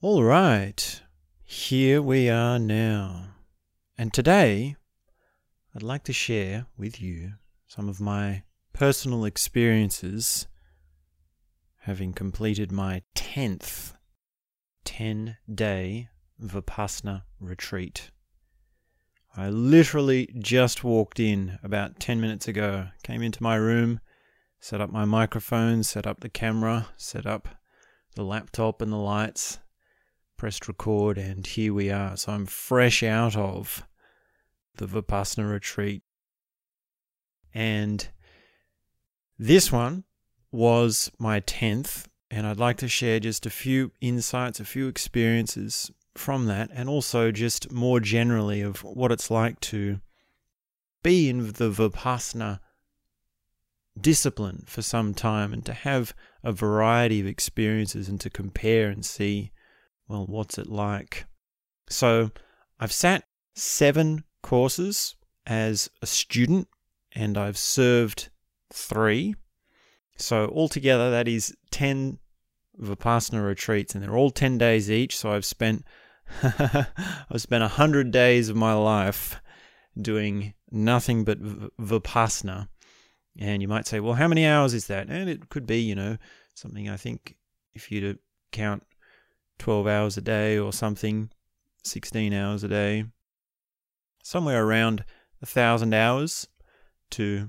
All right, here we are now. And today, I'd like to share with you some of my personal experiences having completed my 10th 10 day Vipassana retreat. I literally just walked in about 10 minutes ago, came into my room, set up my microphone, set up the camera, set up the laptop and the lights, pressed record, and here we are. So I'm fresh out of the Vipassana retreat. And this one was my 10th, and I'd like to share just a few insights, a few experiences from that, and also just more generally of what it's like to be in the Vipassana discipline for some time and to have a variety of experiences and to compare and see, well, what's it like? So I've sat seven courses as a student and I've served three. So altogether, that is 10 Vipassana retreats, and they're all 10 days each. So I've spent I've spent 100 days of my life doing nothing but Vipassana. And you might say, well, how many hours is that? And it could be, you know, something I think if you count 12 hours a day or something, 16 hours a day, somewhere around a thousand hours to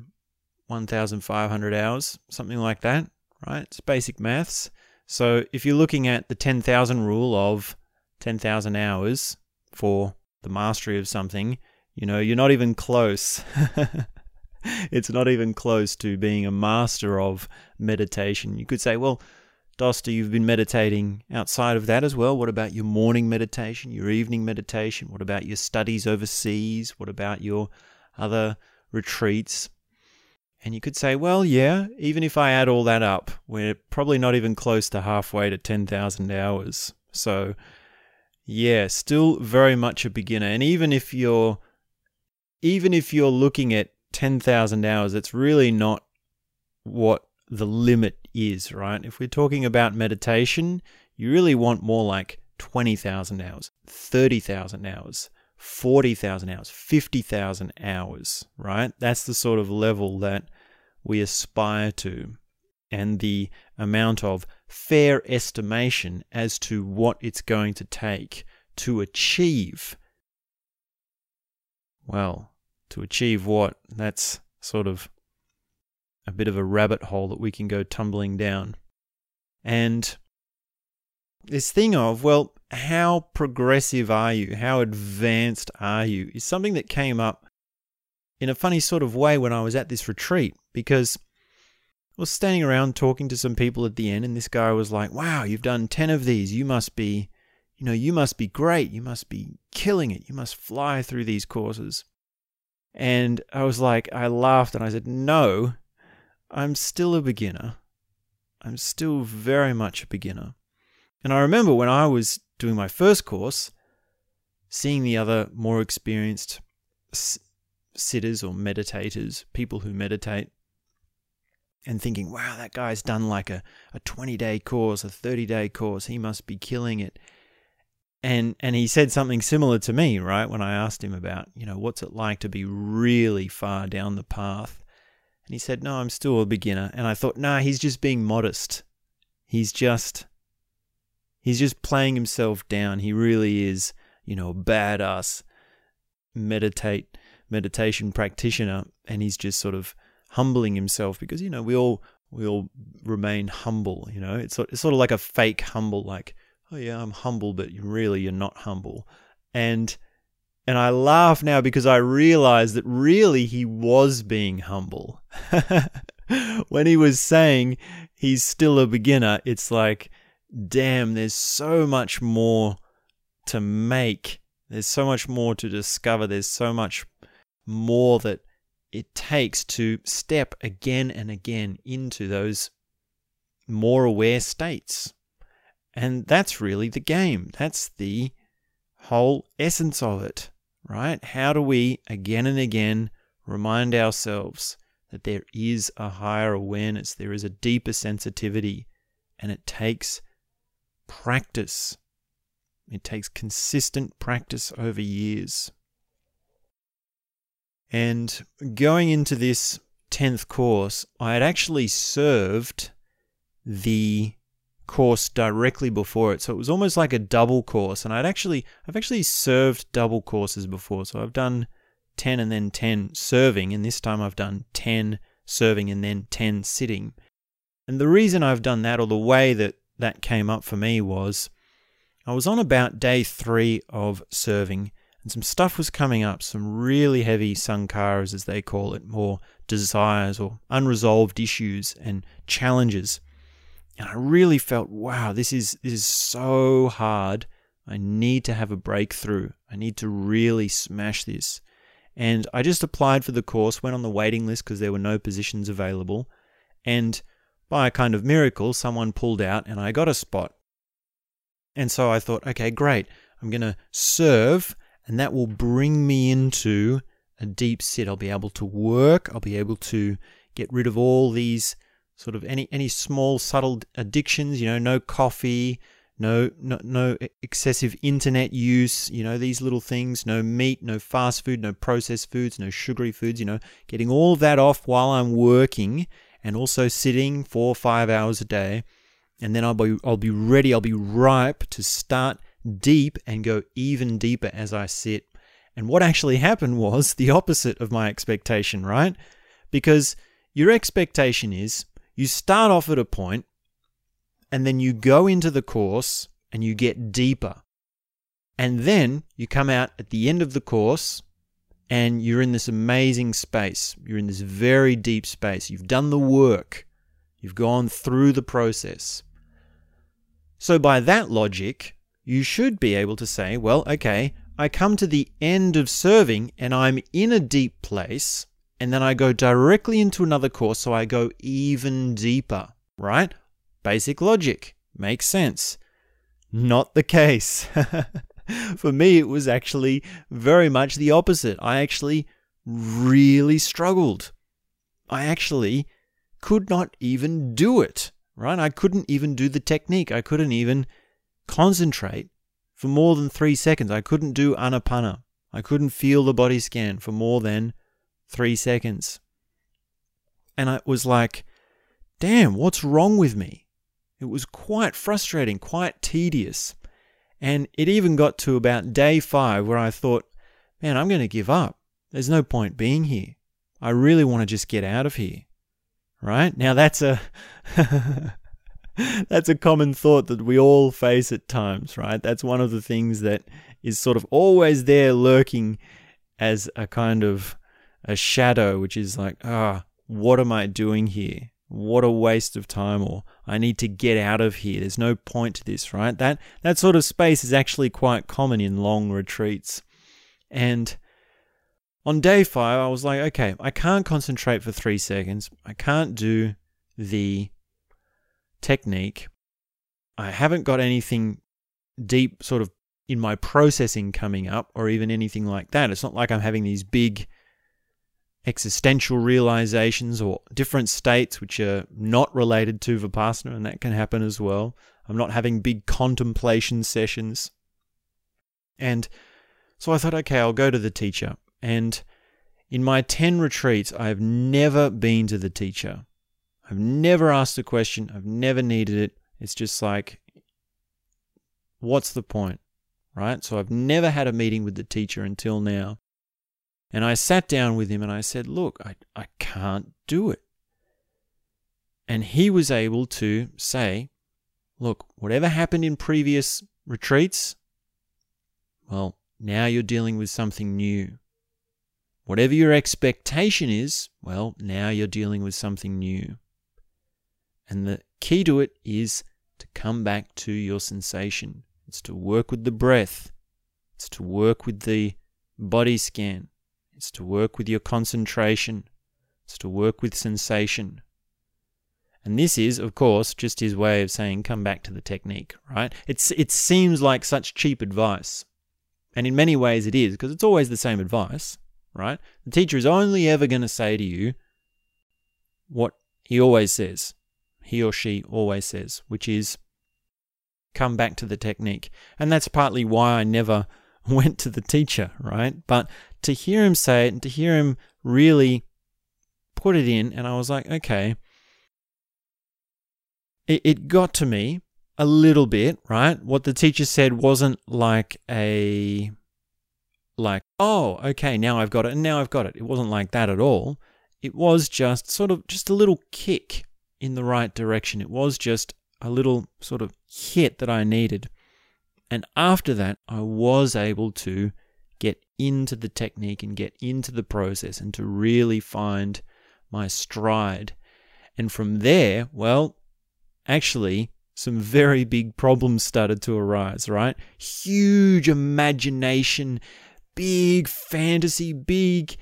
1,500 hours, something like that, right? It's basic maths. So if you're looking at the 10,000 rule of 10,000 hours for the mastery of something, you know, you're not even close. it's not even close to being a master of meditation. You could say, well, Doster, you've been meditating outside of that as well. What about your morning meditation, your evening meditation? What about your studies overseas? What about your other retreats? And you could say, well, yeah, even if I add all that up, we're probably not even close to halfway to 10,000 hours. So, yeah, still very much a beginner. And even if you're even if you're looking at 10,000 hours, it's really not what the limit is, right? If we're talking about meditation, you really want more like 20,000 hours, 30,000 hours, 40,000 hours, 50,000 hours, right? That's the sort of level that we aspire to and the amount of fair estimation as to what it's going to take to achieve. Well, to achieve what? That's sort of a bit of a rabbit hole that we can go tumbling down. And this thing of, well, how progressive are you? How advanced are you? Is something that came up in a funny sort of way when I was at this retreat because I was standing around talking to some people at the end, and this guy was like, Wow, you've done 10 of these. You must be, you know, you must be great. You must be killing it. You must fly through these courses. And I was like, I laughed and I said, No, I'm still a beginner. I'm still very much a beginner. And I remember when I was doing my first course, seeing the other more experienced sitters or meditators, people who meditate, and thinking, wow, that guy's done like a, a 20 day course, a 30 day course. He must be killing it and and he said something similar to me right when i asked him about you know what's it like to be really far down the path and he said no i'm still a beginner. And i thought no nah, he's just being modest. He's just he's just playing himself down. He really is you know a badass meditate meditation practitioner. And he's just sort of humbling himself because you know we all we all remain humble you know? It's, it's sort of like a fake humble like oh yeah, I'm humble, but really you're not humble. And and I laugh now because I realize that really he was being humble. when he was saying he's still a beginner, it's like, damn, there's so much more to make. There's so much more to discover. There's so much more that it takes to step again and again into those more aware states. And that's really the game. That's the whole essence of it, right? How do we again and again remind ourselves that there is a higher awareness, there is a deeper sensitivity, and it takes practice. It takes consistent practice over years. And going into this 10th course, I had actually served the course directly before it. So it was almost like a double course. And I'd actually I've actually served double courses before. So I've done 10 and then 10 serving and this time I've done 10 serving and then 10 sitting. And the reason I've done that or the way that that came up for me was I was on about day 3 of serving and some stuff was coming up, some really heavy sankharas, as they call it, more desires or unresolved issues and challenges. And I really felt, wow, this is this is so hard. I need to have a breakthrough. I need to really smash this. And I just applied for the course, went on the waiting list because there were no positions available. And by a kind of miracle, someone pulled out and I got a spot. And so I thought, okay, great. I'm going to serve and that will bring me into a deep sit. I'll be able to work, I'll be able to get rid of all these sort of any any small subtle addictions, you know, no coffee, no no no excessive internet use, you know, these little things, no meat, no fast food, no processed foods, no sugary foods, you know, getting all of that off while I'm working and also sitting 4 or 5 hours a day and then I'll be I'll be ready, I'll be ripe to start deep and go even deeper as I sit. And what actually happened was the opposite of my expectation, right? Because your expectation is you start off at a point and then you go into the course and you get deeper. And then you come out at the end of the course and you're in this amazing space. You're in this very deep space. You've done the work, you've gone through the process. So, by that logic, you should be able to say, well, okay, I come to the end of serving and I'm in a deep place, and then I go directly into another course, so I go even deeper, right? Basic logic. Makes sense. Not the case. For me, it was actually very much the opposite. I actually really struggled. I actually could not even do it, right? I couldn't even do the technique. I couldn't even concentrate for more than three seconds. I couldn't do anapana. I couldn't feel the body scan for more than three seconds. And I was like, damn, what's wrong with me? It was quite frustrating, quite tedious. And it even got to about day five where I thought, man, I'm going to give up. There's no point being here. I really want to just get out of here. Right? Now that's a that's a common thought that we all face at times, right? That's one of the things that is sort of always there lurking as a kind of a shadow, which is like, ah, what am I doing here? What a waste of time, or I need to get out of here. There's no point to this, right? That that sort of space is actually quite common in long retreats. And on day five, I was like, okay, I can't concentrate for three seconds. I can't do the technique. I haven't got anything deep sort of in my processing coming up or even anything like that. It's not like I'm having these big existential realizations or different states which are not related to Vipassana, and that can happen as well. I'm not having big contemplation sessions. And so I thought, okay, I'll go to the teacher. And in my 10 retreats, I've never been to the teacher. I've never asked a question. I've never needed it. It's just like, what's the point? Right? So I've never had a meeting with the teacher until now. And I sat down with him and I said, look, I, I can't do it. And he was able to say, look, whatever happened in previous retreats, well, now you're dealing with something new. Whatever your expectation is, well, now you're dealing with something new. And the key to it is to come back to your sensation. It's to work with the breath. It's to work with the body scan. It's to work with your concentration. It's to work with sensation. And this is, of course, just his way of saying, come back to the technique, right? It's, it seems like such cheap advice. And in many ways it is, because it's always the same advice, right? The teacher is only ever going to say to you what he always says he or she always says, which is come back to the technique. And that's partly why I never went to the teacher, right? But to hear him say it and to hear him really put it in, and I was like, okay. It, it got to me a little bit, right? What the teacher said wasn't like a, like, oh, okay, now I've got it, and now I've got it. It wasn't like that at all. It was just sort of just a little kick in the right direction. It was just a little sort of hit that I needed. And after that, I was able to get into the technique and get into the process and to really find my stride. And from there, well, actually, some very big problems started to arise, right? Huge imagination, big fantasy, big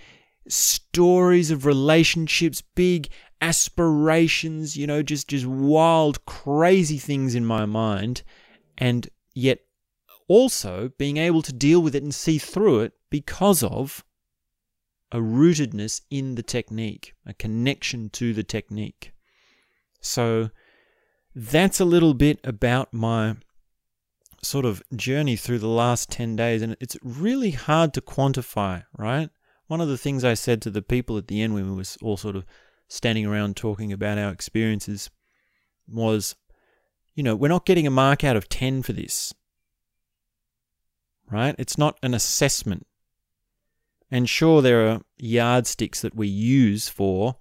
stories of relationships, big aspirations, you know, just just wild crazy things in my mind and yet also being able to deal with it and see through it because of a rootedness in the technique, a connection to the technique. So that's a little bit about my sort of journey through the last 10 days and it's really hard to quantify, right? One of the things I said to the people at the end when we was all sort of standing around talking about our experiences was, you know, we're not getting a mark out of 10 for this. Right? It's not an assessment. And sure, there are yardsticks that we use for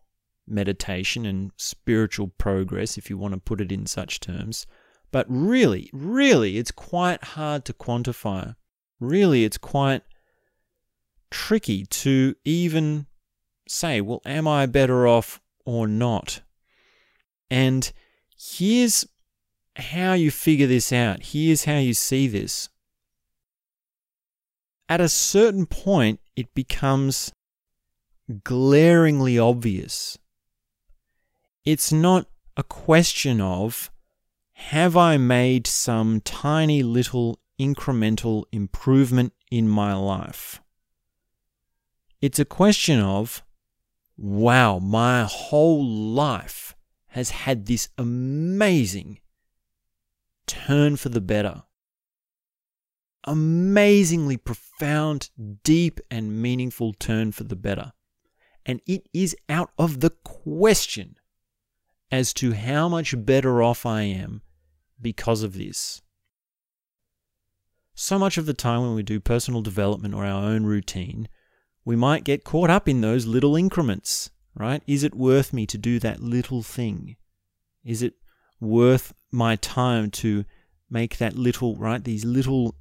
meditation and spiritual progress, if you want to put it in such terms. But really, really, it's quite hard to quantify. Really, it's quite tricky to even say, well, am I better off or not? And here's how you figure this out. Here's how you see this. At a certain point, it becomes glaringly obvious. It's not a question of, have I made some tiny little incremental improvement in my life? It's a question of, wow, my whole life has had this amazing turn for the better. Amazingly profound, deep, and meaningful turn for the better. And it is out of the question as to how much better off I am because of this. So much of the time when we do personal development or our own routine, we might get caught up in those little increments, right? Is it worth me to do that little thing? Is it worth my time to make that little, right? These little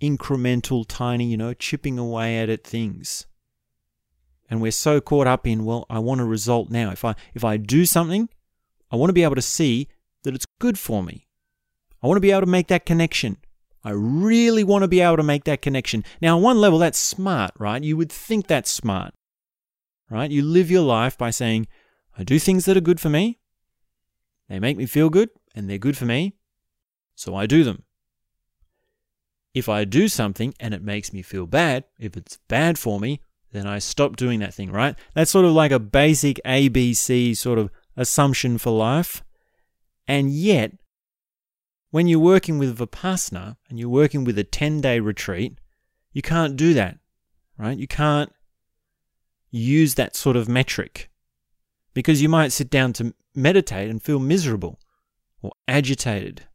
incremental, tiny, you know, chipping away at it things. And we're so caught up in, well, I want a result now. If I if I do something, I want to be able to see that it's good for me. I want to be able to make that connection. I really want to be able to make that connection. Now, on one level, that's smart, right? You would think that's smart, right? You live your life by saying, I do things that are good for me. They make me feel good and they're good for me. So I do them. If I do something and it makes me feel bad, if it's bad for me, then I stop doing that thing, right? That's sort of like a basic ABC sort of assumption for life. And yet, when you're working with Vipassana and you're working with a 10 day retreat, you can't do that, right? You can't use that sort of metric because you might sit down to meditate and feel miserable or agitated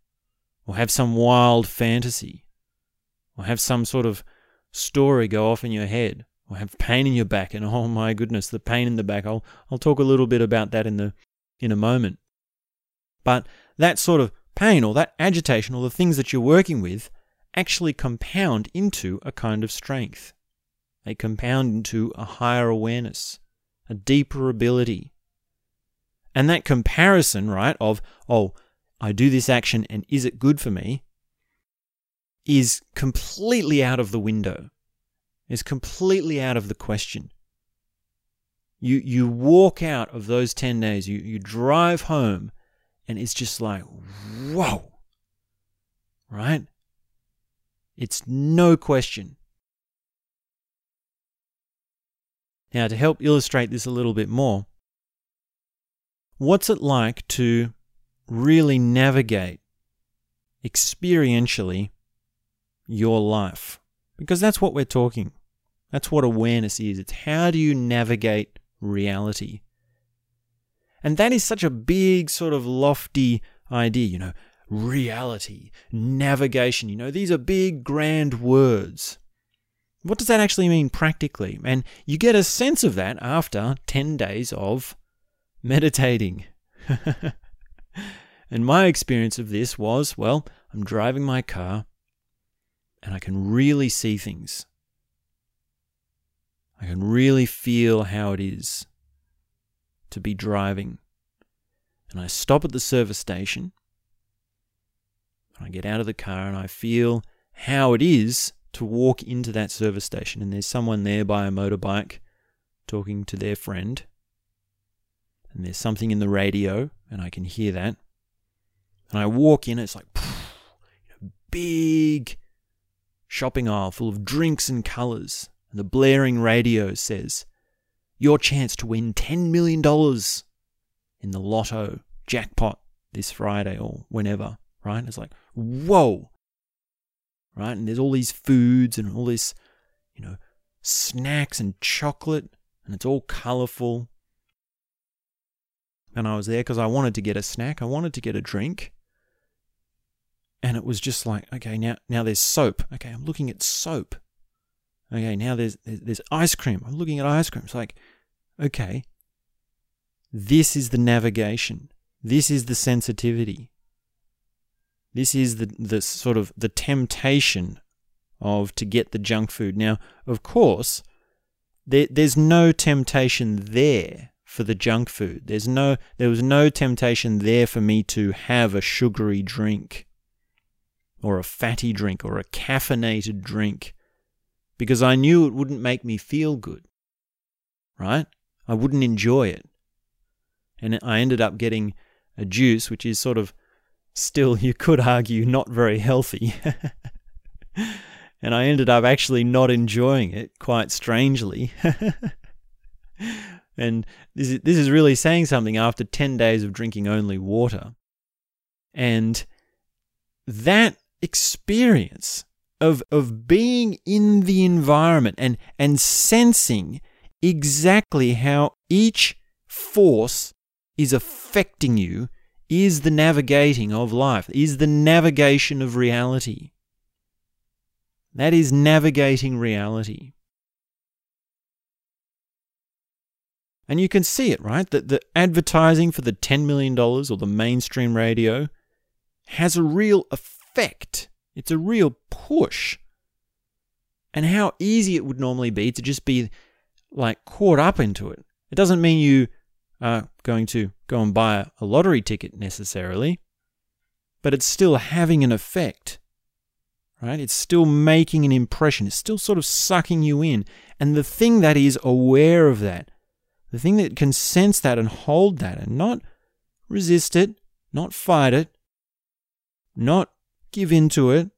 or have some wild fantasy or have some sort of story go off in your head or have pain in your back and oh my goodness the pain in the back I'll I'll talk a little bit about that in the in a moment but that sort of pain or that agitation or the things that you're working with actually compound into a kind of strength. They compound into a higher awareness, a deeper ability. And that comparison, right, of, oh, I do this action and is it good for me, is completely out of the window, is completely out of the question. You, you walk out of those 10 days, you, you drive home and it's just like, whoa. Right? It's no question. Now, to help illustrate this a little bit more, what's it like to really navigate experientially your life. Because that's what we're talking. That's what awareness is. It's how do you navigate reality? And that is such a big, sort of lofty idea, you know, reality, navigation, you know, these are big, grand words. What does that actually mean practically? And you get a sense of that after 10 days of meditating. and my experience of this was well, I'm driving my car and I can really see things. I can really feel how it is to be driving. And I stop at the service station. I get out of the car and I feel how it is to walk into that service station and there's someone there by a motorbike talking to their friend. And there's something in the radio, and I can hear that. And I walk in, it's like big shopping aisle full of drinks and colours. And the blaring radio says, Your chance to win $10 million in the lotto jackpot this Friday or whenever, right? It's like, whoa, right? And there's all these foods and all this, you know, snacks and chocolate, and it's all colorful. And I was there because I wanted to get a snack, I wanted to get a drink. And it was just like, okay, now now there's soap. Okay, I'm looking at soap. Okay, now there's there's ice cream. I'm looking at ice cream. It's like, okay, this is the navigation. This is the sensitivity. This is the, the sort of the temptation of to get the junk food. Now, of course, there, there's no temptation there for the junk food. There's no there was no temptation there for me to have a sugary drink or a fatty drink or a caffeinated drink because I knew it wouldn't make me feel good. Right? I wouldn't enjoy it. And I ended up getting a juice which is sort of still, you could argue, not very healthy. and I ended up actually not enjoying it, quite strangely. and this is, this is really saying something after 10 days of drinking only water. And that experience of, of being in the environment and, and sensing exactly how each force is affecting you is the navigating of life, is the navigation of reality. That is navigating reality. And you can see it, right? That the advertising for the $10 million or the mainstream radio has a real effect. It's a real push. And how easy it would normally be to just be like caught up into it. It doesn't mean you are going to go and buy a lottery ticket necessarily, but it's still having an effect, right? It's still making an impression. It's still sort of sucking you in. And the thing that is aware of that, the thing that can sense that and hold that and not resist it, not fight it, not give in to it,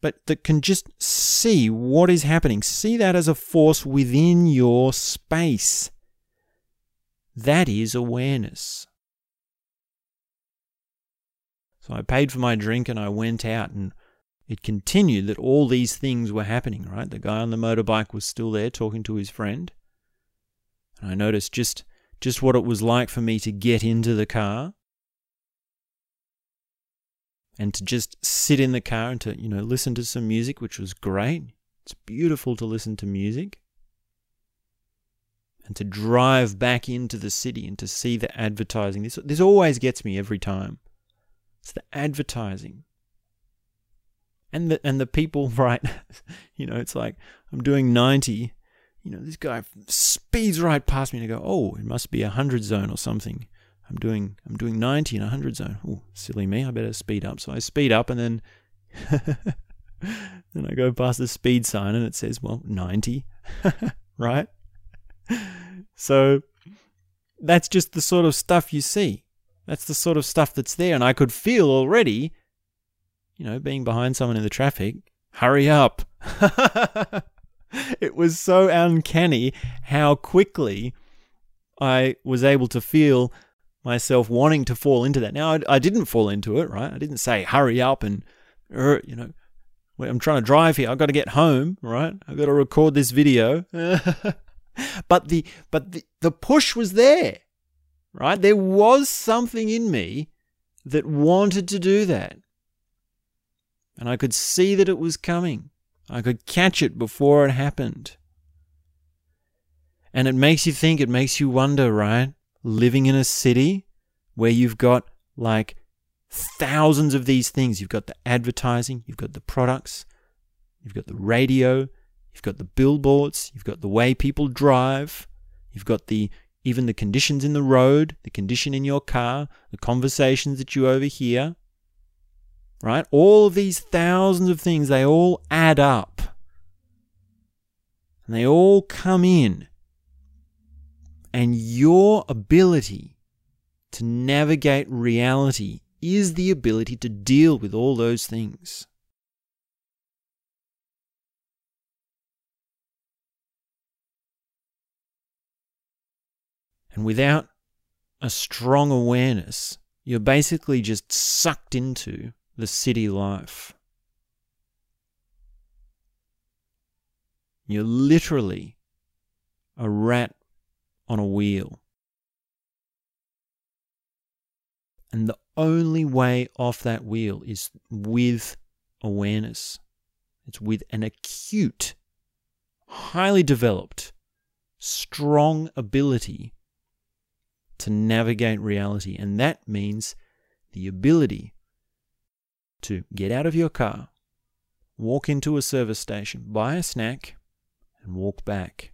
but that can just see what is happening. See that as a force within your space. That is awareness. So I paid for my drink and I went out and it continued that all these things were happening, right? The guy on the motorbike was still there talking to his friend. And I noticed just just what it was like for me to get into the car and to just sit in the car and to, you know, listen to some music, which was great. It's beautiful to listen to music and to drive back into the city and to see the advertising. This, this always gets me every time. It's the advertising. And the, and the people, right? you know, it's like I'm doing 90. You know, this guy speeds right past me and I go, oh, it must be a 100 zone or something. I'm doing I'm doing 90 in a 100 zone. Oh, silly me. I better speed up. So I speed up and then then I go past the speed sign and it says, well, 90. right? so that's just the sort of stuff you see. That's the sort of stuff that's there. And I could feel already, you know, being behind someone in the traffic, hurry up. it was so uncanny how quickly I was able to feel myself wanting to fall into that. Now, I, I, didn't fall into it, right? I didn't say hurry up and er, you know, I'm trying to drive here. I've got to get home, right? I've got to record this video. but the but the, the push was there, right? There was something in me that wanted to do that. And I could see that it was coming. I could catch it before it happened. And it makes you think, it makes you wonder, right? Living in a city where you've got like thousands of these things. You've got the advertising, you've got the products, you've got the radio, you've got the billboards, you've got the way people drive, you've got the even the conditions in the road, the condition in your car, the conversations that you overhear. Right? All of these thousands of things, they all add up. And they all come in. And your ability to navigate reality is the ability to deal with all those things. And without a strong awareness, you're basically just sucked into the city life. You're literally a rat on a wheel. And the only way off that wheel is with awareness. It's with an acute, highly developed, strong ability to navigate reality. And that means the ability to get out of your car, walk into a service station, buy a snack, and walk back.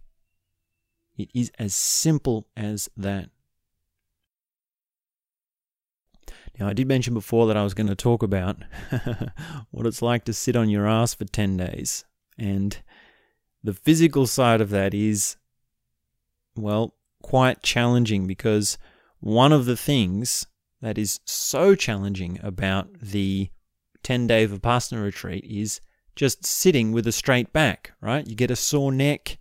It is as simple as that. Now, I did mention before that I was going to talk about what it's like to sit on your ass for 10 days. And the physical side of that is, well, quite challenging because one of the things that is so challenging about the 10 day Vipassana retreat is just sitting with a straight back, right? You get a sore neck,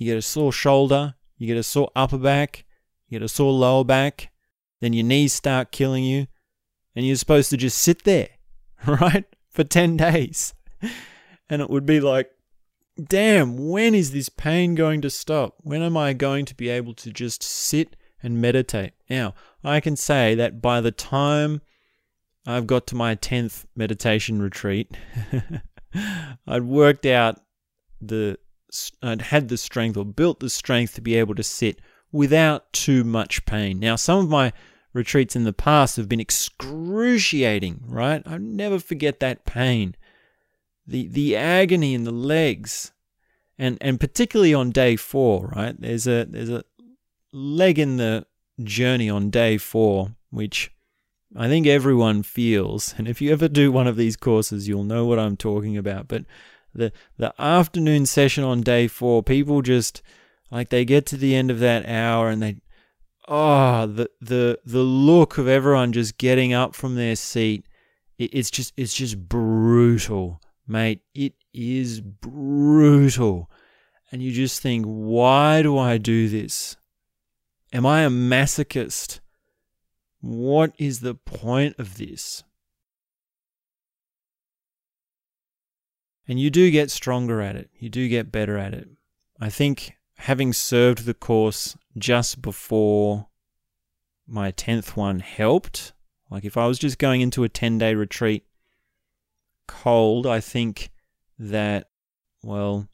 you get a sore shoulder, you get a sore upper back, you get a sore lower back, then your knees start killing you, and you're supposed to just sit there, right, for 10 days. And it would be like, damn, when is this pain going to stop? When am I going to be able to just sit and meditate? Now, I can say that by the time I've got to my 10th meditation retreat, I'd worked out the, Uh, had the strength or built the strength to be able to sit without too much pain. Now, some of my retreats in the past have been excruciating, right? I never forget that pain. The the agony in the legs. And and particularly on day 4, right? There's a there's a leg in the journey on day 4 which I think everyone feels. And if you ever do one of these courses, you'll know what I'm talking about. But the the afternoon session on day 4, people just like they get to the end of that hour and they oh the the the look of everyone just getting up from their seat it, it's just it's just brutal mate. It is brutal. And you just think why do i do this? Am i a masochist? What is the point of this and you do get stronger at it. You do get better at it. I think having served the course just before my 10th one helped. Like if I was just going into a 10 day retreat cold, I think that, well,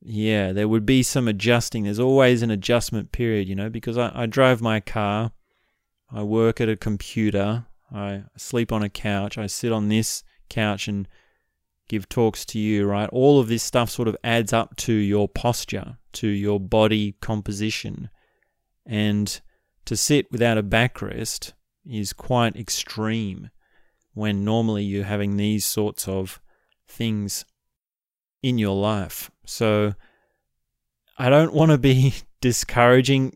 yeah, there would be some adjusting. There's always an adjustment period, you know, because I, I drive my car, I work at a computer, I sleep on a couch, I sit on this couch and give talks to you, right? All of this stuff sort of adds up to your posture, to your body composition. And to sit without a backrest is quite extreme when normally you're having these sorts of things in your life. So I don't want to be discouraging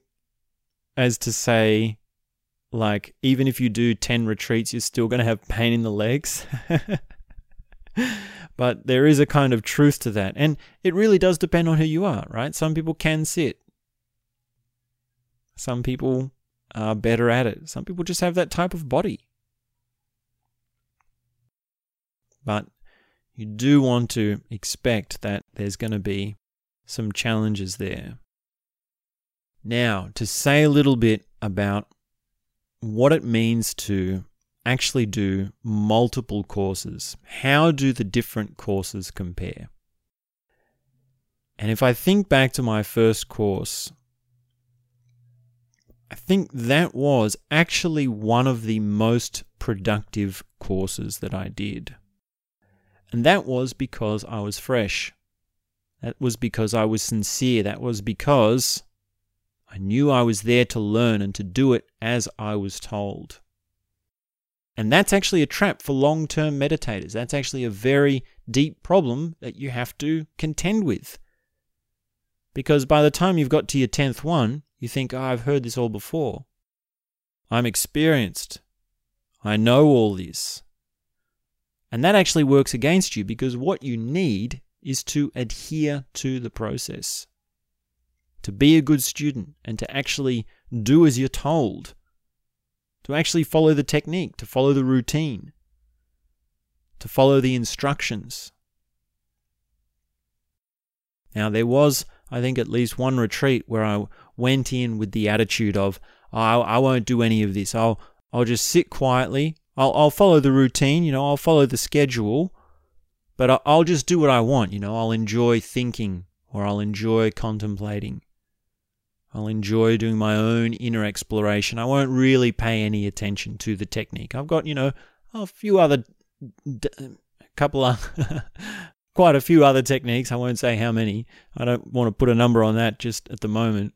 as to say, like, even if you do 10 retreats, you're still going to have pain in the legs. But there is a kind of truth to that. And it really does depend on who you are, right? Some people can sit. Some people are better at it. Some people just have that type of body. but you do want to expect that there's going to be some challenges there. Now, to say a little bit about what it means to actually do multiple courses. How do the different courses compare? And if I think back to my first course, I think that was actually one of the most productive courses that I did. And that was because I was fresh. That was because I was sincere. That was because I knew I was there to learn and to do it as I was told. And that's actually a trap for long term meditators. That's actually a very deep problem that you have to contend with. Because by the time you've got to your 10th one, you think, oh, I've heard this all before. I'm experienced. I know all this. And that actually works against you because what you need is to adhere to the process to be a good student and to actually do as you're told, to actually follow the technique, to follow the routine, to follow the instructions. Now, there was, I think, at least one retreat where I went in with the attitude of, oh, I won't do any of this. I'll, I'll just sit quietly. I'll, I'll follow the routine, you know, I'll follow the schedule, but I'll just do what I want, you know, I'll enjoy thinking or I'll enjoy contemplating. I'll enjoy doing my own inner exploration. I won't really pay any attention to the technique. I've got, you know, a few other, a couple of, quite a few other techniques. I won't say how many. I don't want to put a number on that just at the moment.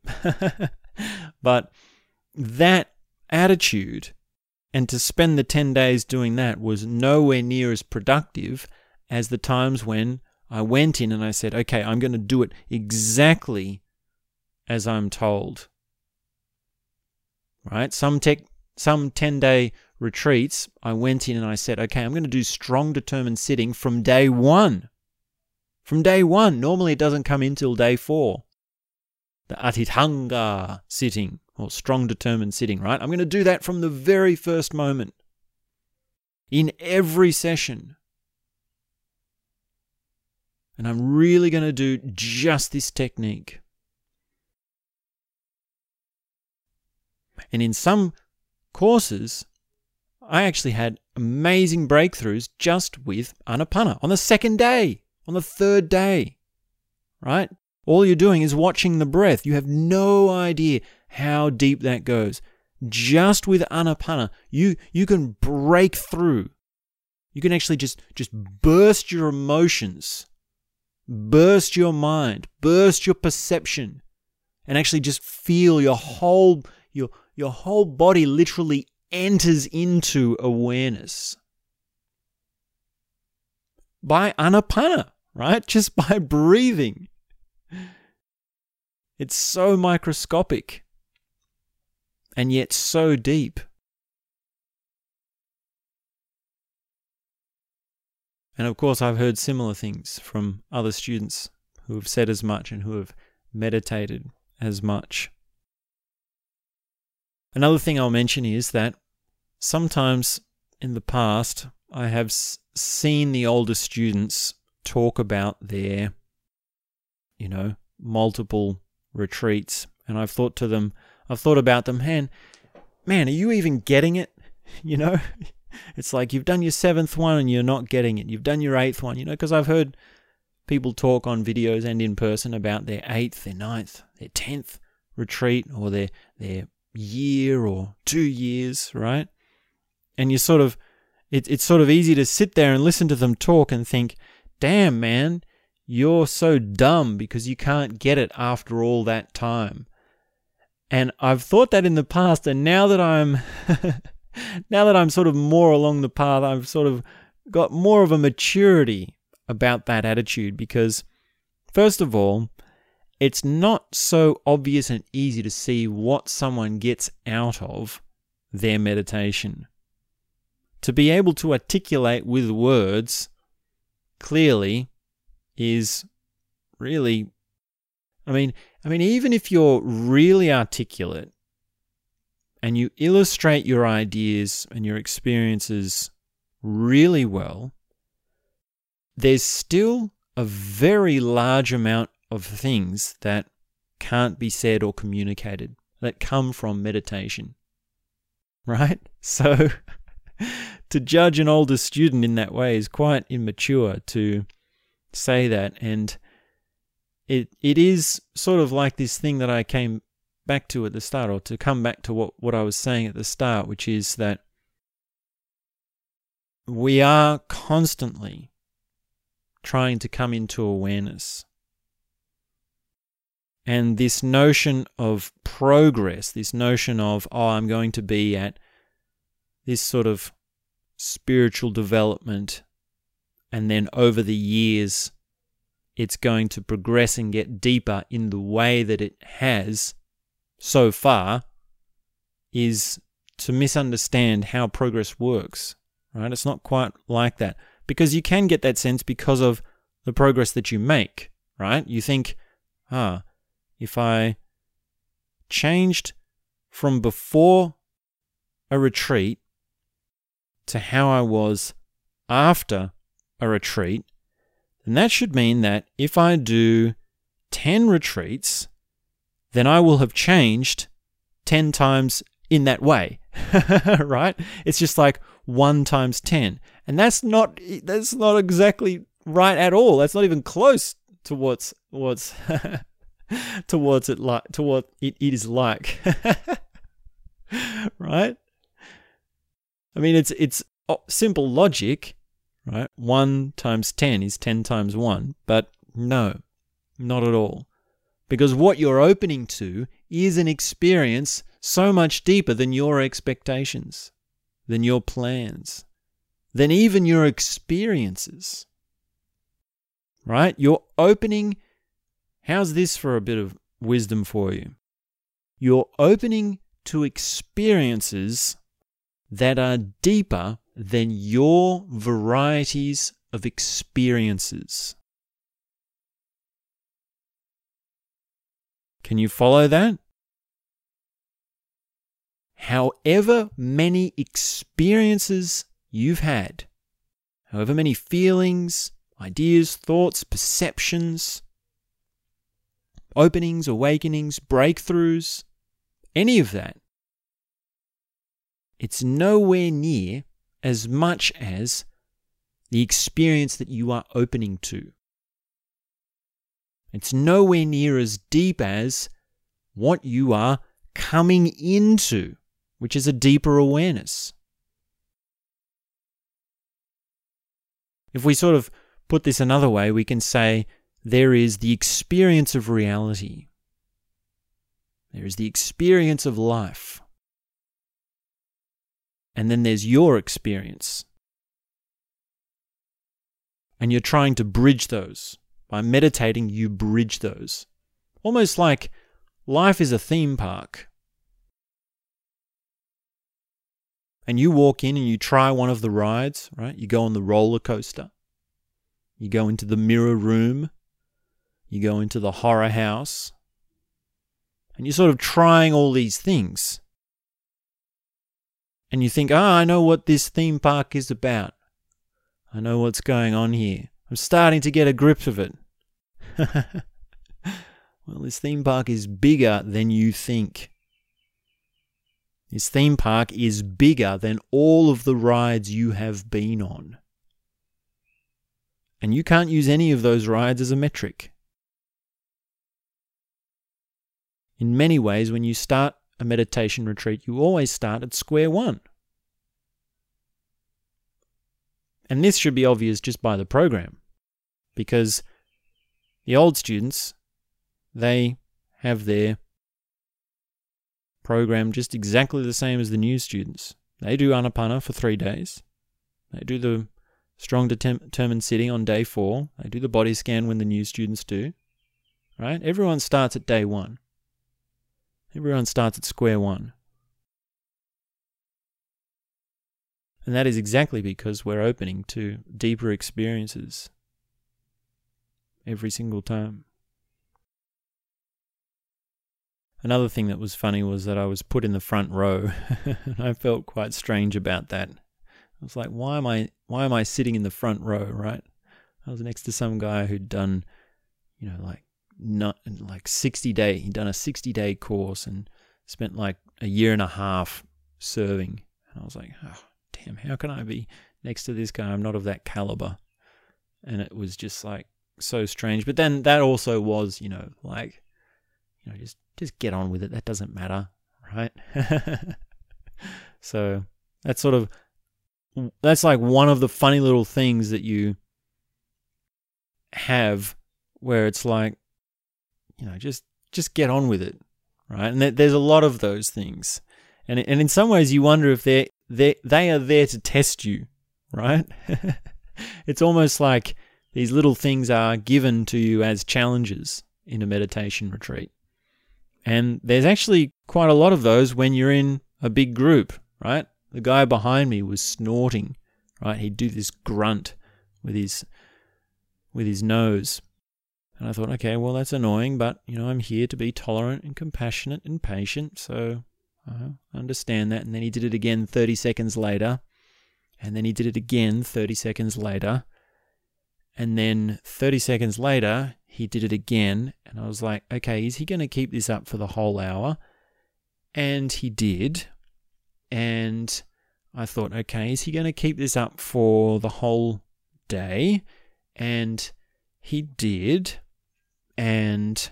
but that attitude and to spend the 10 days doing that was nowhere near as productive as the times when I went in and I said, okay, I'm going to do it exactly as I'm told. Right? Some tech, some 10 day retreats, I went in and I said, okay, I'm going to do strong determined sitting from day one. From day one. Normally it doesn't come in till day four. The Adhitthana sitting, or strong determined sitting, right? I'm going to do that from the very first moment. In every session. And I'm really going to do just this technique. And in some courses, I actually had amazing breakthroughs just with Anapana on the second day, on the third day, right? All you're doing is watching the breath. You have no idea how deep that goes. Just with Anapana, you, you can break through. You can actually just, just burst your emotions, burst your mind, burst your perception, and actually just feel your whole, your, your whole body literally enters into awareness by anapana, right? Just by breathing. It's so microscopic and yet so deep. And of course, I've heard similar things from other students who have said as much and who have meditated as much. Another thing I'll mention is that sometimes in the past, I have seen the older students talk about their, you know, multiple retreats. And I've thought to them, I've thought about them, man, man, are you even getting it? You know, it's like you've done your seventh one and you're not getting it. You've done your eighth one, you know, because I've heard people talk on videos and in person about their eighth, their ninth, their tenth retreat or their, their year or two years, right? And you sort of, it, it's sort of easy to sit there and listen to them talk and think, damn, man, you're so dumb because you can't get it after all that time. And I've thought that in the past, and now that I'm, now that I'm sort of more along the path, I've sort of got more of a maturity about that attitude because, first of all, it's not so obvious and easy to see what someone gets out of their meditation. To be able to articulate with words clearly is really I mean I mean even if you're really articulate and you illustrate your ideas and your experiences really well there's still a very large amount of things that can't be said or communicated that come from meditation. Right? So to judge an older student in that way is quite immature to say that and it it is sort of like this thing that I came back to at the start or to come back to what, what I was saying at the start, which is that we are constantly trying to come into awareness. And this notion of progress, this notion of, oh, I'm going to be at this sort of spiritual development, and then over the years, it's going to progress and get deeper in the way that it has so far, is to misunderstand how progress works. Right? It's not quite like that because you can get that sense because of the progress that you make. Right? You think, ah, if I changed from before a retreat to how I was after a retreat, then that should mean that if I do 10 retreats, then I will have changed 10 times in that way. right? It's just like 1 times 10. And that's not that's not exactly right at all. That's not even close to what's what's towards it like to what it, it is like. right? I mean it's it's oh, simple logic, right? 1 times 10 is 10 times 1, but no, not at all. Because what you're opening to is an experience so much deeper than your expectations, than your plans, than even your experiences. Right? You're opening. How's this for a bit of wisdom for you? You're opening to experiences that are deeper than your varieties of experiences. Can you follow that? However many experiences you've had, however many feelings, ideas, thoughts, perceptions, openings, awakenings, breakthroughs, any of that, it's nowhere near as much as the experience that you are opening to. It's nowhere near as deep as what you are coming into, which is a deeper awareness. If we sort of put this another way, we can say there is the experience of reality. There is the experience of life. And then there's your experience. And you're trying to bridge those. By meditating, you bridge those. Almost like life is a theme park. And you walk in and you try one of the rides, right? You go on the roller coaster. You go into the mirror room. You go into the horror house. And you're sort of trying all these things. And you think, ah, oh, I know what this theme park is about. I know what's going on here. I'm starting to get a grip of it. well, this theme park is bigger than you think. This theme park is bigger than all of the rides you have been on. And you can't use any of those rides as a metric. In many ways, when you start a meditation retreat, you always start at square one. And this should be obvious just by the program because the old students, they have their program just exactly the same as the new students. They do Anapana for three days. They do the strong determined sitting on day four. They do the body scan when the new students do. Right? Everyone starts at day one. Everyone starts at square one. And that is exactly because we're opening to deeper experiences every single time. Another thing that was funny was that I was put in the front row, and I felt quite strange about that. I was like, why am I why am I sitting in the front row, right? I was next to some guy who'd done, you know, like not like 60 day, he'd done a 60 day course and spent like a year and a half serving. And I was like, oh, damn, how can I be next to this guy? I'm not of that caliber. And it was just like so strange. But then that also was, you know, like, you know, just just get on with it. That doesn't matter, right? so that's sort of that's like one of the funny little things that you have where it's like you know just just get on with it right? And there's a lot of those things. And and in some ways you wonder if they they they are there to test you right? It's almost like these little things are given to you as challenges in a meditation retreat. And there's actually quite a lot of those when you're in a big group right? The guy behind me was snorting right? He'd do this grunt with his with his nose and I thought, okay, well, that's annoying, but, you know, I'm here to be tolerant and compassionate and patient, so uh, I understand that. And then he did it again 30 seconds later. And then he did it again 30 seconds later. And then 30 seconds later, he did it again. And I was like, okay, is he going to keep this up for the whole hour? And he did. And I thought, okay, is he going to keep this up for the whole day? And he did and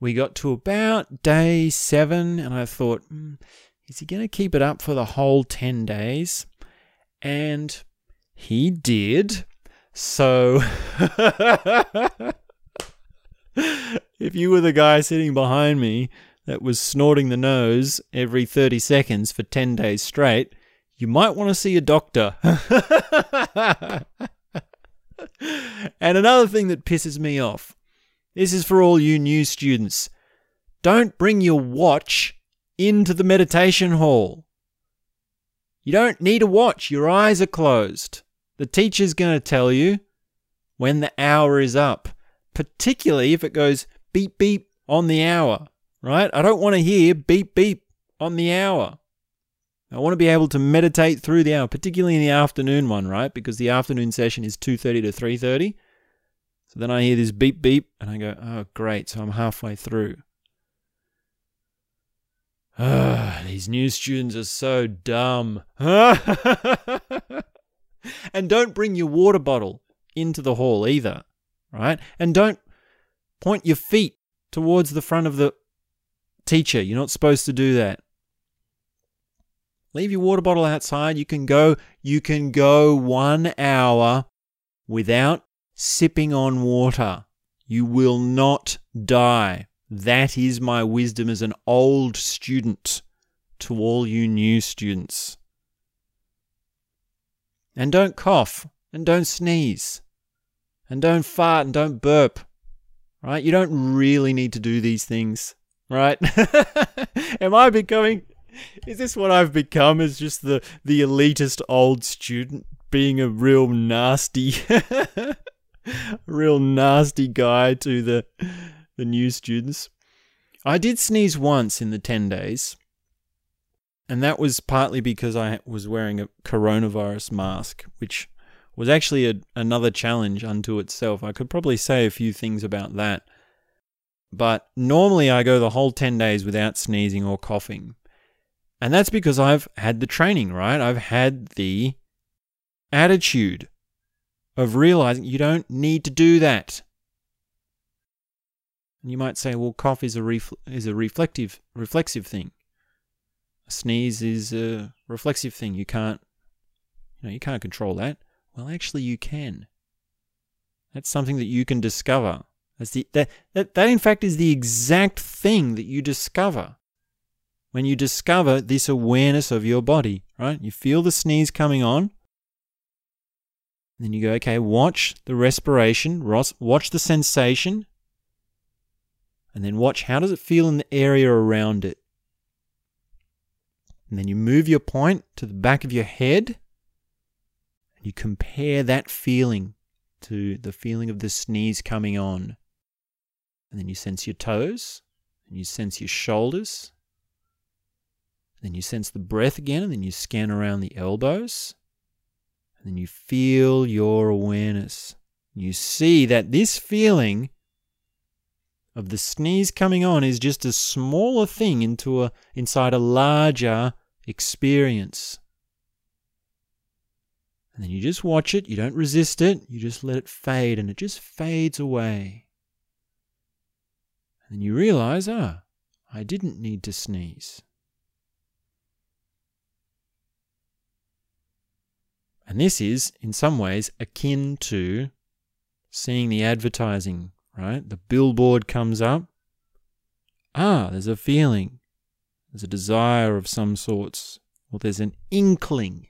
we got to about day seven, and I thought, mm, is he going to keep it up for the whole 10 days? And he did. So, if you were the guy sitting behind me that was snorting the nose every 30 seconds for 10 days straight, you might want to see a doctor. and another thing that pisses me off this is for all you new students. Don't bring your watch into the meditation hall. You don't need a watch, your eyes are closed. The teacher's going to tell you when the hour is up, particularly if it goes beep beep on the hour, right? I don't want to hear beep beep on the hour. I want to be able to meditate through the hour, particularly in the afternoon one, right? Because the afternoon session is 2:30 to 3:30. Then I hear this beep beep and I go, oh, great. So I'm halfway through. Ah, these new students are so dumb. and don't bring your water bottle into the hall either, right? And don't point your feet towards the front of the teacher. You're not supposed to do that. Leave your water bottle outside. You can go you can go 1 hour without sipping on water. You will not die. That is my wisdom as an old student to all you new students. And don't cough, and don't sneeze, and don't fart, and don't burp. Right? You don't really need to do these things. Right? Am I becoming. Is this what I've become? As just the, the elitist old student being a real nasty. real nasty guy to the the new students. I did sneeze once in the 10 days. And that was partly because I was wearing a coronavirus mask, which was actually a, another challenge unto itself. I could probably say a few things about that. But normally I go the whole 10 days without sneezing or coughing. And that's because I've had the training, right? I've had the attitude of realizing you don't need to do that. And you might say, well, cough is a refl- is a reflective reflexive thing. A sneeze is a reflexive thing. You can't, you know, you can't control that. Well, actually, you can. That's something that you can discover. That's the, that, that, that, in fact, is the exact thing that you discover when you discover this awareness of your body, right? You feel the sneeze coming on, then you go, okay, watch the respiration, watch the sensation, and then watch how does it feel in the area around it. And then you move your point to the back of your head, and you compare that feeling to the feeling of the sneeze coming on. And then you sense your toes, and you sense your shoulders. Then you sense the breath again, and then you scan around the elbows then you feel your awareness You see that this feeling of the sneeze coming on is just a smaller thing into a inside a larger experience. And then you just watch it, you don't resist it, you just let it fade and it just fades away. And then you realize, ah, I didn't need to sneeze. And this is, in some ways, akin to seeing the advertising, right? The billboard comes up. Ah, there's a feeling. There's a desire of some sorts. Or there's an inkling.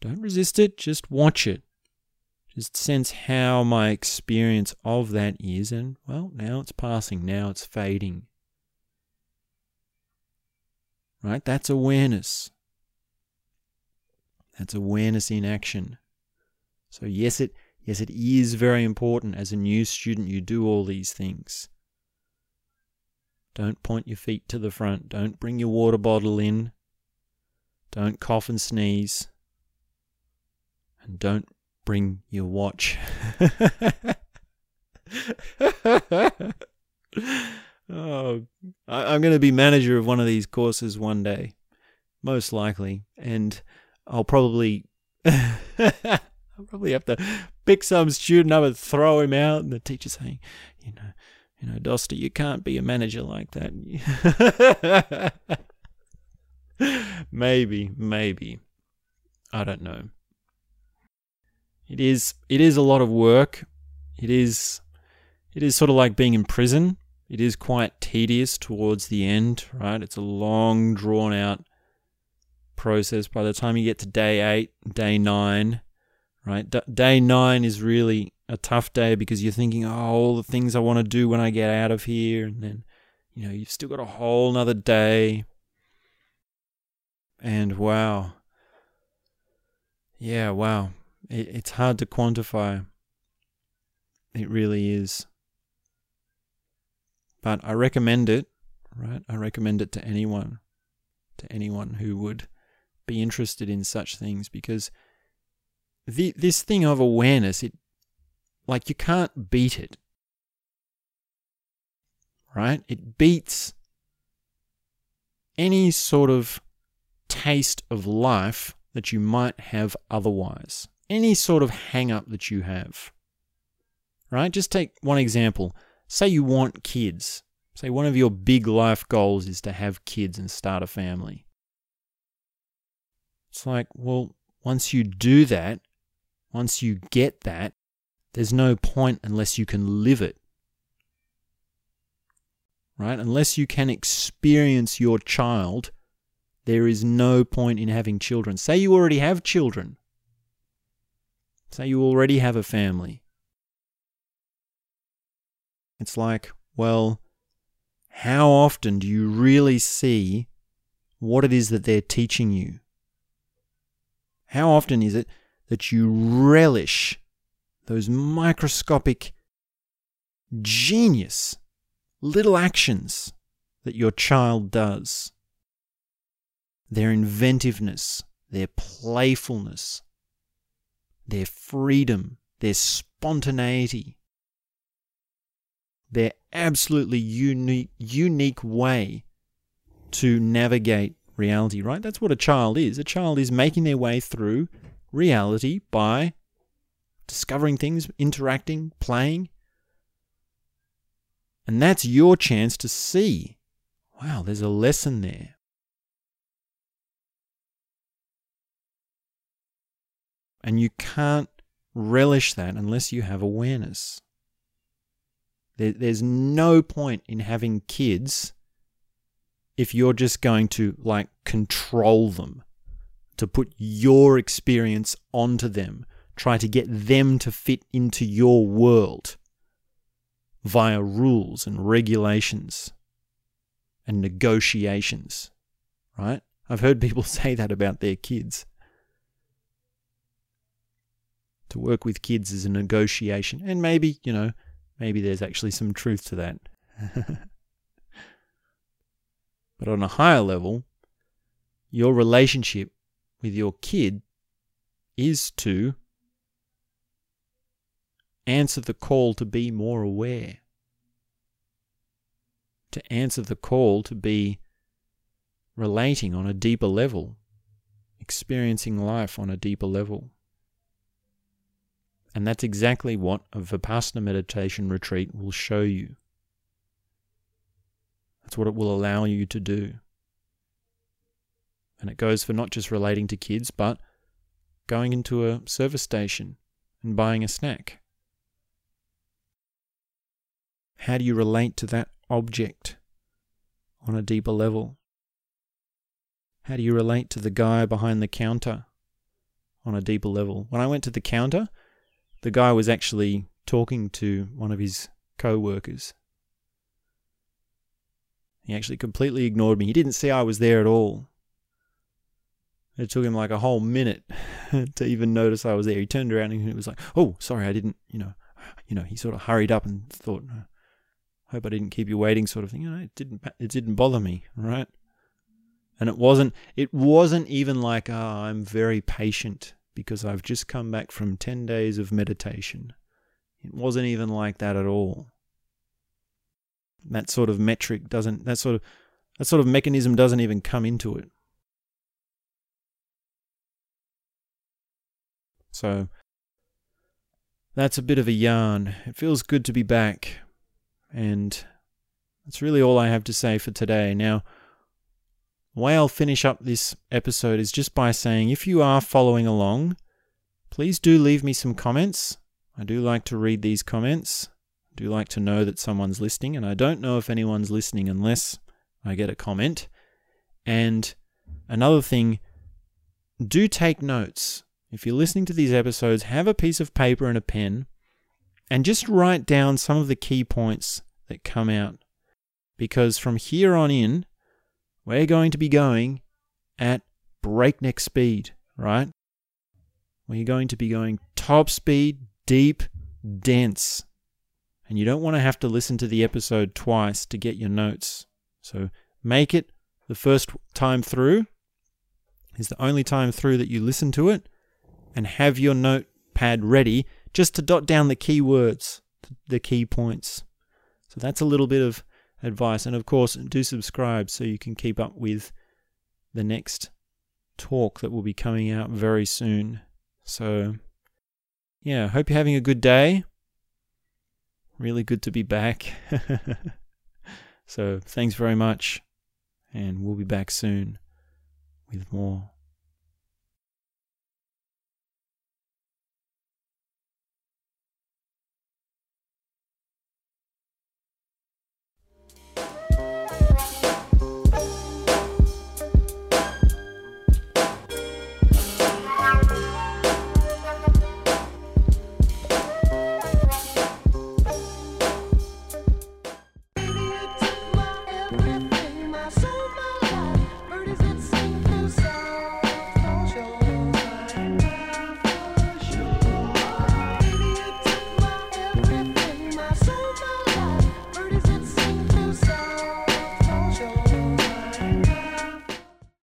Don't resist it, just watch it. Just sense how my experience of that is, and well, now it's passing, now it's fading. Right? That's awareness. That's awareness in action. So yes, it yes it is very important as a new student you do all these things. Don't point your feet to the front. Don't bring your water bottle in. Don't cough and sneeze. And don't bring your watch. oh, I, am going to be manager of one of these courses one day, most likely. And I'll probably I'll probably have to pick some student up and throw him out, and the teacher saying, you know, you know, Doster, you can't be a manager like that. maybe, maybe. I don't know. It is it is a lot of work. It is it is sort of like being in prison. It is quite tedious towards the end, right? It's a long drawn out process by the time you get to day eight, day nine, right? D- day nine is really a tough day because you're thinking, oh, all the things I want to do when I get out of here. And then, you know, you've still got a whole nother day. And wow. Yeah, wow. It, it's hard to quantify. It really is. But I recommend it, right? I recommend it to anyone, to anyone who would be interested in such things because the, this thing of awareness, it like you can't beat it. Right? It beats any sort of taste of life that you might have otherwise. Any sort of hang up that you have. Right? Just take one example. Say you want kids. Say one of your big life goals is to have kids and start a family. It's like, well, once you do that, once you get that, there's no point unless you can live it. Right? Unless you can experience your child, there is no point in having children. Say you already have children. Say you already have a family. It's like, well, how often do you really see what it is that they're teaching you? How often is it that you relish those microscopic, genius little actions that your child does? Their inventiveness, their playfulness, their freedom, their spontaneity, their absolutely unique, unique way to navigate reality, right? That's what a child is. A child is making their way through reality by discovering things, interacting, playing. And that's your chance to see wow, there's a lesson there. And you can't relish that unless you have awareness. there's no point in having kids if you're just going to like control them, to put your experience onto them, try to get them to fit into your world via rules and regulations and negotiations, right? I've heard people say that about their kids. To work with kids is a negotiation, and maybe, you know, maybe there's actually some truth to that. But on a higher level, your relationship with your kid is to answer the call to be more aware, to answer the call to be relating on a deeper level, experiencing life on a deeper level. And that's exactly what a Vipassana meditation retreat will show you. That's what it will allow you to do. And it goes for not just relating to kids, but going into a service station and buying a snack. How do you relate to that object on a deeper level? How do you relate to the guy behind the counter on a deeper level? When I went to the counter, the guy was actually talking to one of his co workers. He actually completely ignored me. He didn't see I was there at all. It took him like a whole minute to even notice I was there. He turned around and he was like, "Oh, sorry, I didn't." You know, you know. He sort of hurried up and thought, "Hope I didn't keep you waiting," sort of thing. You know, it didn't. It didn't bother me, right? And it wasn't. It wasn't even like, "Oh, I'm very patient because I've just come back from ten days of meditation." It wasn't even like that at all. That sort of metric doesn't. That sort of that sort of mechanism doesn't even come into it. So that's a bit of a yarn. It feels good to be back. And that's really all I have to say for today. Now, the way I'll finish up this episode is just by saying if you are following along, please do leave me some comments. I do like to read these comments. Do like to know that someone's listening, and I don't know if anyone's listening unless I get a comment. And another thing, do take notes if you're listening to these episodes, have a piece of paper and a pen and just write down some of the key points that come out. Because from here on in, we're going to be going at breakneck speed, right? We're going to be going top speed, deep, dense. And you don't want to have to listen to the episode twice to get your notes. So make it the first time through is the only time through that you listen to it and have your notepad ready just to dot down the key words, the key points. So that's a little bit of advice. And of course, do subscribe so you can keep up with the next talk that will be coming out very soon. So, yeah, hope you're having a good day. Really good to be back. so, thanks very much. And we'll be back soon with more